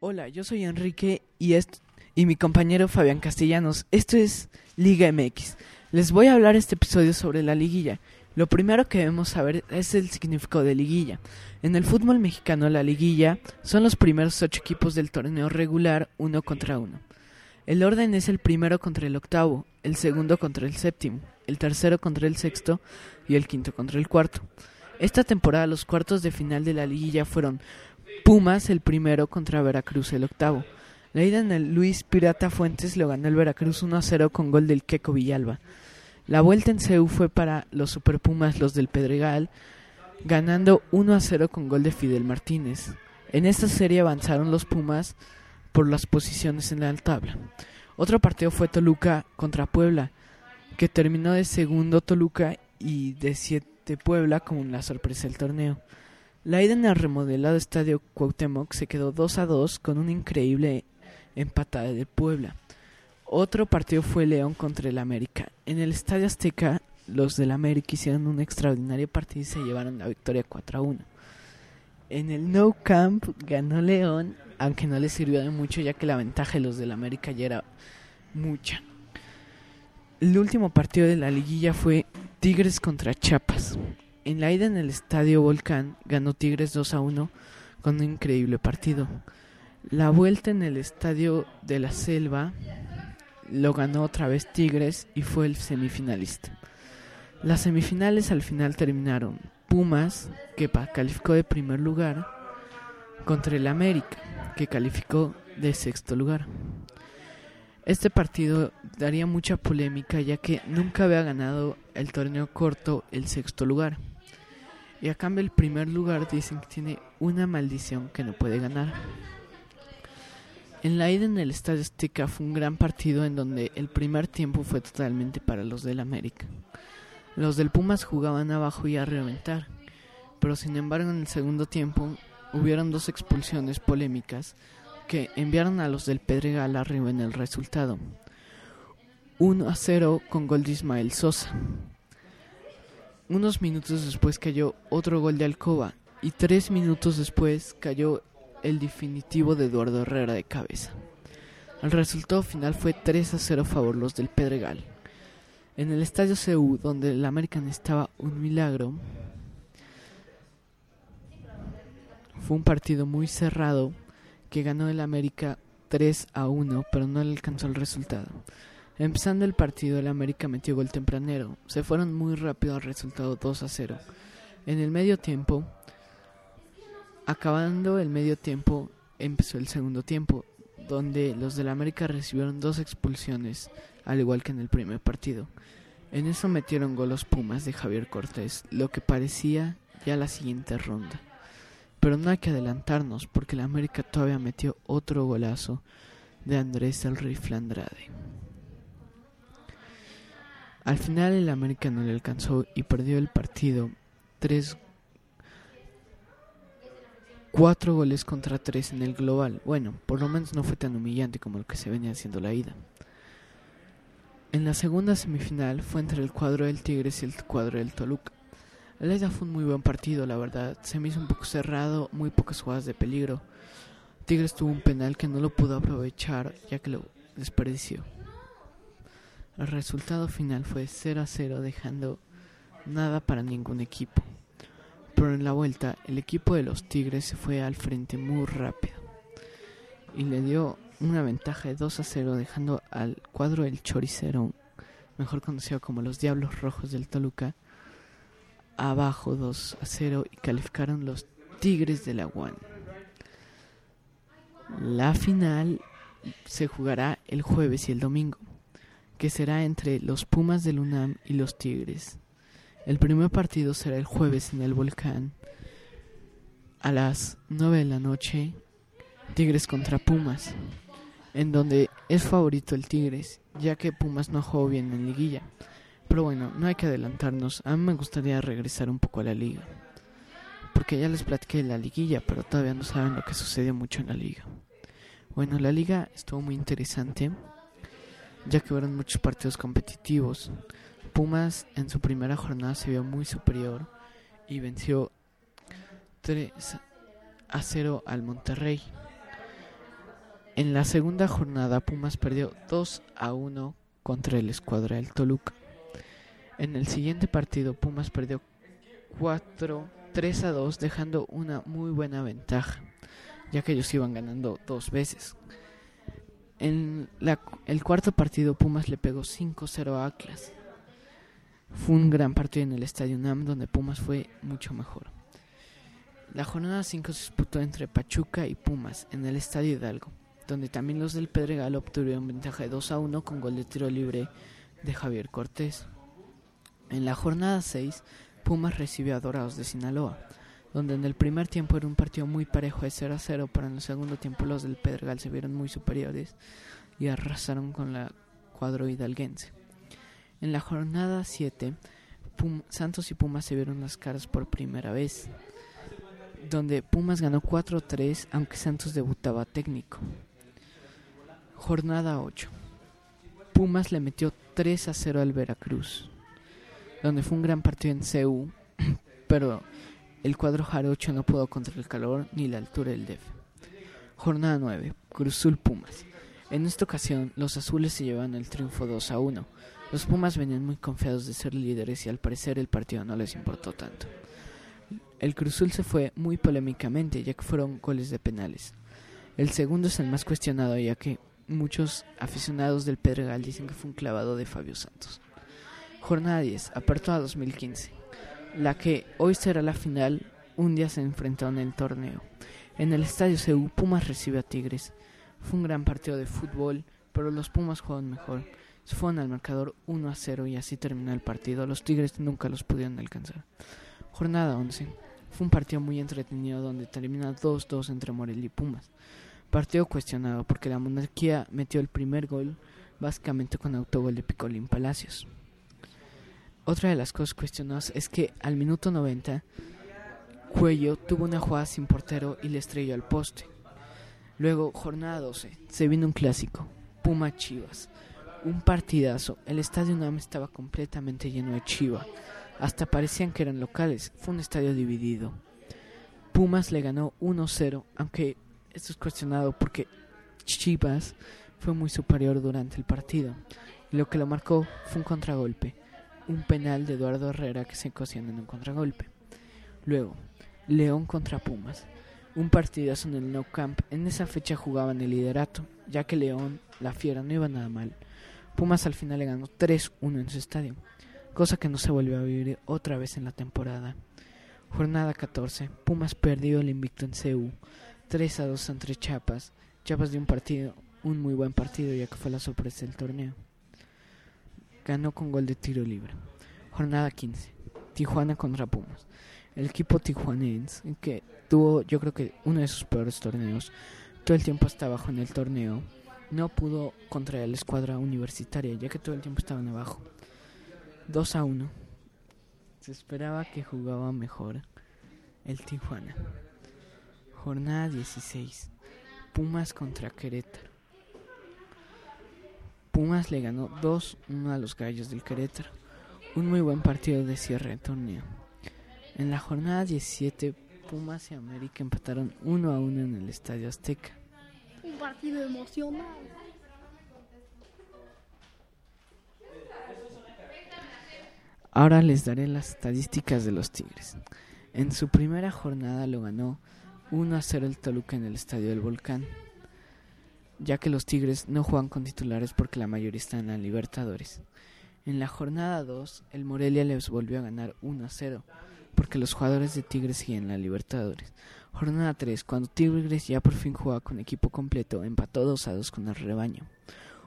Hola, yo soy Enrique y, y mi compañero Fabián Castellanos. Esto es Liga MX. Les voy a hablar este episodio sobre la liguilla. Lo primero que debemos saber es el significado de liguilla. En el fútbol mexicano, la liguilla son los primeros ocho equipos del torneo regular uno contra uno. El orden es el primero contra el octavo, el segundo contra el séptimo, el tercero contra el sexto y el quinto contra el cuarto. Esta temporada los cuartos de final de la liguilla fueron Pumas el primero contra Veracruz el octavo. La ida en el Luis Pirata Fuentes lo ganó el Veracruz 1 a 0 con gol del Queco Villalba. La vuelta en CEU fue para los Super Pumas, los del Pedregal, ganando 1 a 0 con gol de Fidel Martínez. En esta serie avanzaron los Pumas por las posiciones en la tabla. Otro partido fue Toluca contra Puebla, que terminó de segundo Toluca y de siete Puebla como la sorpresa del torneo. La ida en el remodelado estadio Cuauhtémoc se quedó 2 a 2 con una increíble empatada de Puebla. Otro partido fue León contra el América. En el estadio Azteca, los del América hicieron un extraordinario partido y se llevaron la victoria 4 a 1. En el No Camp ganó León, aunque no le sirvió de mucho ya que la ventaja de los del América ya era mucha. El último partido de la liguilla fue Tigres contra Chiapas. En la ida en el Estadio Volcán ganó Tigres 2 a 1 con un increíble partido. La vuelta en el Estadio de la Selva lo ganó otra vez Tigres y fue el semifinalista. Las semifinales al final terminaron Pumas, que calificó de primer lugar, contra el América, que calificó de sexto lugar. Este partido daría mucha polémica ya que nunca había ganado el torneo corto el sexto lugar. Y a cambio el primer lugar dicen que tiene una maldición que no puede ganar. En la ida en el Estadio Azteca fue un gran partido en donde el primer tiempo fue totalmente para los del América. Los del Pumas jugaban abajo y a reventar, pero sin embargo en el segundo tiempo hubieron dos expulsiones polémicas que enviaron a los del Pedregal arriba en el resultado. 1 a 0 con gol de Ismael Sosa. Unos minutos después cayó otro gol de Alcoba y tres minutos después cayó el definitivo de Eduardo Herrera de cabeza. El resultado final fue 3 a 0 a favor los del Pedregal. En el estadio CU, donde el American estaba un milagro, fue un partido muy cerrado que ganó el América 3 a 1, pero no le alcanzó el resultado. Empezando el partido, el América metió gol tempranero. Se fueron muy rápido al resultado 2 a 0. En el medio tiempo, acabando el medio tiempo, empezó el segundo tiempo, donde los del América recibieron dos expulsiones, al igual que en el primer partido. En eso metieron gol los Pumas de Javier Cortés, lo que parecía ya la siguiente ronda. Pero no hay que adelantarnos porque el América todavía metió otro golazo de Andrés el Rifle Andrade. Al final el América no le alcanzó y perdió el partido 3 4 goles contra 3 en el global. Bueno, por lo menos no fue tan humillante como lo que se venía haciendo la ida. En la segunda semifinal fue entre el cuadro del Tigres y el cuadro del Toluca. La ida fue un muy buen partido, la verdad. Se me hizo un poco cerrado, muy pocas jugadas de peligro. Tigres tuvo un penal que no lo pudo aprovechar ya que lo desperdició. El resultado final fue 0 a 0 dejando nada para ningún equipo. Pero en la vuelta el equipo de los Tigres se fue al frente muy rápido y le dio una ventaja de 2 a 0 dejando al cuadro del Choricero, mejor conocido como los Diablos Rojos del Toluca, abajo 2 a 0 y calificaron los Tigres de la UAN. La final se jugará el jueves y el domingo, que será entre los Pumas del UNAM y los Tigres. El primer partido será el jueves en el Volcán a las 9 de la noche, Tigres contra Pumas, en donde es favorito el Tigres, ya que Pumas no jugó bien en liguilla. Pero bueno, no hay que adelantarnos, a mí me gustaría regresar un poco a la liga, porque ya les platiqué de la liguilla, pero todavía no saben lo que sucedió mucho en la liga. Bueno, la liga estuvo muy interesante, ya que fueron muchos partidos competitivos. Pumas en su primera jornada se vio muy superior y venció 3 a 0 al Monterrey. En la segunda jornada Pumas perdió 2 a 1 contra el Escuadra del Toluca. En el siguiente partido Pumas perdió 4 3 a 2 dejando una muy buena ventaja, ya que ellos iban ganando dos veces. En la, el cuarto partido Pumas le pegó 5-0 a Atlas. Fue un gran partido en el Estadio NAM donde Pumas fue mucho mejor. La jornada 5 se disputó entre Pachuca y Pumas en el Estadio Hidalgo donde también los del Pedregal obtuvieron ventaja de 2 a 1 con gol de tiro libre de Javier Cortés. En la jornada 6, Pumas recibió a Dorados de Sinaloa, donde en el primer tiempo era un partido muy parejo de 0 a 0, pero en el segundo tiempo los del Pedregal se vieron muy superiores y arrasaron con la cuadro hidalguense. En la jornada 7, Santos y Pumas se vieron las caras por primera vez, donde Pumas ganó 4-3 aunque Santos debutaba técnico. Jornada 8. Pumas le metió 3 a 0 al Veracruz, donde fue un gran partido en CU, pero el cuadro jarocho no pudo contra el calor ni la altura del DEF. Jornada 9. Cruzul Pumas. En esta ocasión, los azules se llevan el triunfo 2 a 1. Los Pumas venían muy confiados de ser líderes y al parecer el partido no les importó tanto. El Cruzul se fue muy polémicamente ya que fueron goles de penales. El segundo es el más cuestionado ya que muchos aficionados del Pedregal dicen que fue un clavado de Fabio Santos. Jornada 10, Apertura 2015. La que hoy será la final, un día se enfrentaron en el torneo. En el estadio CU, Pumas recibe a Tigres. Fue un gran partido de fútbol, pero los Pumas jugaron mejor. Se fueron al marcador 1 a 0 y así terminó el partido. Los Tigres nunca los pudieron alcanzar. Jornada 11. Fue un partido muy entretenido donde termina 2-2 entre Morelia y Pumas. Partido cuestionado porque la monarquía metió el primer gol básicamente con autogol de Picolín Palacios. Otra de las cosas cuestionadas es que al minuto 90 Cuello tuvo una jugada sin portero y le estrelló al poste. Luego, jornada 12, se vino un clásico, Puma Chivas. Un partidazo, el estadio NAM estaba completamente lleno de Chiva. Hasta parecían que eran locales, fue un estadio dividido. Pumas le ganó 1-0, aunque esto es cuestionado porque Chivas fue muy superior durante el partido. Lo que lo marcó fue un contragolpe, un penal de Eduardo Herrera que se cocina en un contragolpe. Luego, León contra Pumas, un partidazo en el No Camp. En esa fecha jugaban el liderato, ya que León, la fiera, no iba nada mal. Pumas al final le ganó 3-1 en su estadio, cosa que no se volvió a vivir otra vez en la temporada. Jornada 14, Pumas perdió el invicto en CU 3 a 2 entre Chiapas. Chiapas dio un partido, un muy buen partido ya que fue la sorpresa del torneo. Ganó con gol de tiro libre. Jornada 15. Tijuana contra Pumas. El equipo tijuanense, que tuvo yo creo que uno de sus peores torneos, todo el tiempo estaba abajo en el torneo, no pudo contra la escuadra universitaria ya que todo el tiempo estaban abajo. 2 a 1. Se esperaba que jugaba mejor el Tijuana. Jornada 16. Pumas contra Querétaro. Pumas le ganó 2-1 a los Gallos del Querétaro. Un muy buen partido de cierre de torneo. En la jornada 17, Pumas y América empataron 1 a 1 en el Estadio Azteca. Un partido emocional. Ahora les daré las estadísticas de los Tigres. En su primera jornada lo ganó 1 a 0 el Toluca en el Estadio del Volcán, ya que los Tigres no juegan con titulares porque la mayoría están en la Libertadores. En la jornada 2, el Morelia les volvió a ganar 1 a 0 porque los jugadores de Tigres siguen en la Libertadores. Jornada 3, cuando Tigres ya por fin juega con equipo completo, empató 2 a 2 con el rebaño.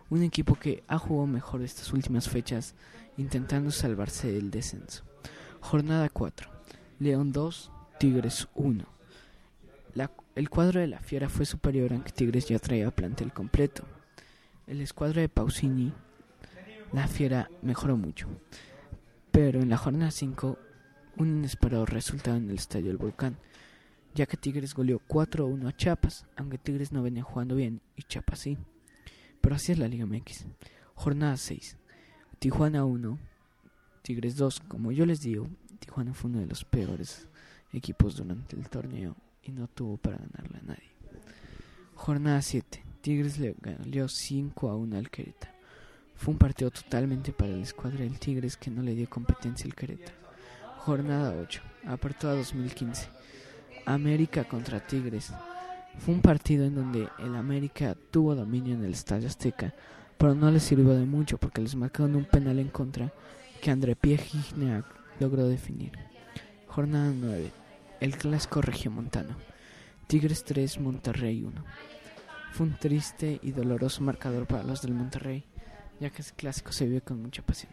Un equipo que ha jugado mejor estas últimas fechas, intentando salvarse del descenso. Jornada 4, León 2, Tigres 1 el cuadro de la Fiera fue superior aunque Tigres ya traía plantel completo. El escuadro de Pausini, la Fiera mejoró mucho. Pero en la jornada 5, un inesperado resultado en el Estadio del Volcán, ya que Tigres goleó 4-1 a Chiapas, aunque Tigres no venía jugando bien y Chiapas sí. Pero así es la Liga MX. Jornada 6. Tijuana 1, Tigres 2. Como yo les digo, Tijuana fue uno de los peores equipos durante el torneo y no tuvo para ganarle a nadie. Jornada 7. Tigres le ganó 5 a 1 al Querétaro. Fue un partido totalmente para la escuadra del Tigres que no le dio competencia al Querétaro. Jornada 8, Apertura 2015. América contra Tigres. Fue un partido en donde el América tuvo dominio en el Estadio Azteca, pero no les sirvió de mucho porque les marcaron un penal en contra que André Pierre Gignac logró definir. Jornada 9. El clásico regiomontano. Tigres 3, Monterrey 1. Fue un triste y doloroso marcador para los del Monterrey, ya que ese clásico se vive con mucha pasión.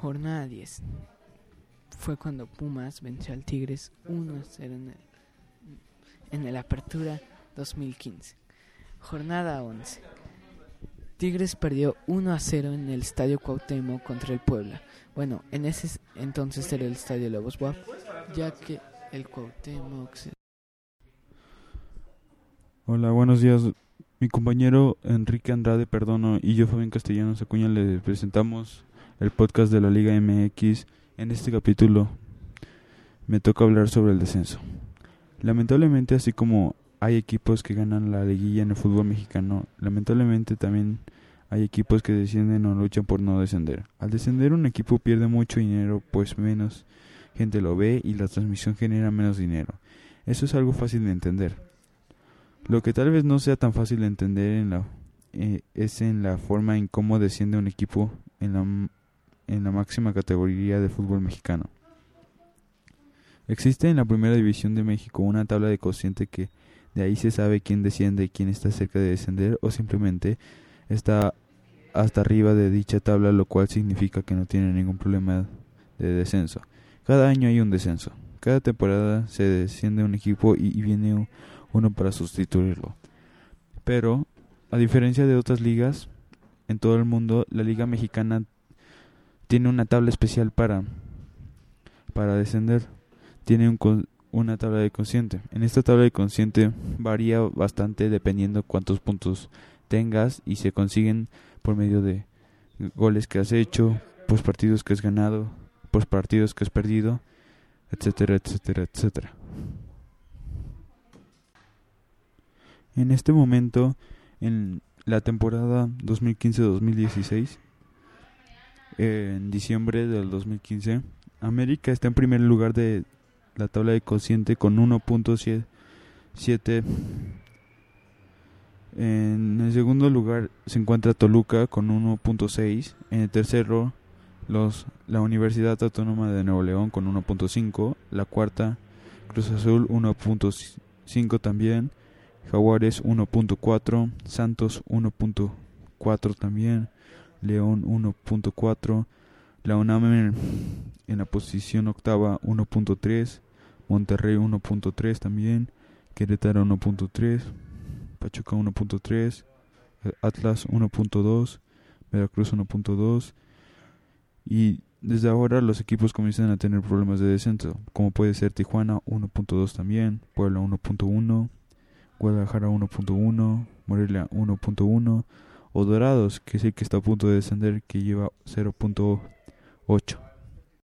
Jornada 10. Fue cuando Pumas venció al Tigres 1-0 en el, en el Apertura 2015. Jornada 11. Tigres perdió 1 0 en el Estadio Cuauhtémoc contra el Puebla. Bueno, en ese entonces era el Estadio Lobos WAP, ya que el Cuauhtémoc Hola, buenos días. Mi compañero Enrique Andrade Perdono y yo, Fabián Castellanos Acuña, le presentamos el podcast de la Liga MX. En este capítulo me toca hablar sobre el descenso. Lamentablemente, así como hay equipos que ganan la liguilla en el fútbol mexicano, lamentablemente también hay equipos que descienden o luchan por no descender. Al descender un equipo pierde mucho dinero, pues menos gente lo ve y la transmisión genera menos dinero. Eso es algo fácil de entender. Lo que tal vez no sea tan fácil de entender en la, eh, es en la forma en cómo desciende un equipo en la, en la máxima categoría de fútbol mexicano. Existe en la primera división de México una tabla de cociente que de ahí se sabe quién desciende y quién está cerca de descender o simplemente está hasta arriba de dicha tabla, lo cual significa que no tiene ningún problema de descenso. Cada año hay un descenso. Cada temporada se desciende un equipo y, viene un, uno para sustituirlo. Pero, a diferencia de otras ligas en todo el mundo, la liga mexicana tiene una tabla especial para, para descender. Tiene un, una tabla de consciente. En esta tabla de consciente varía bastante dependiendo cuántos puntos tengas y se consiguen por medio de goles que has hecho, pues partidos que has ganado, pues partidos que has perdido, etcétera, etcétera, etcétera. En este momento, en la temporada 2015-2016, en diciembre del 2015, América está en primer lugar de la tabla de cociente con 1.7. En el segundo lugar se encuentra Toluca con 1.6. En el tercero, los, la Universidad Autónoma de Nuevo León con 1.5. La cuarta, Cruz Azul 1.5 también. Jaguares 1.4, Santos 1.4 también, León 1.4, la UNAM en, la posición octava 1.3, Monterrey 1.3 también, Querétaro 1.3, Pachuca 1.3, Atlas 1.2, Veracruz 1.2 y desde ahora los equipos comienzan a tener problemas de descenso, como puede ser Tijuana 1.2 también, Puebla 1.1, Guadalajara 1.1, Morelia 1.1 o Dorados, que es el que está a punto de descender, que lleva 0.8.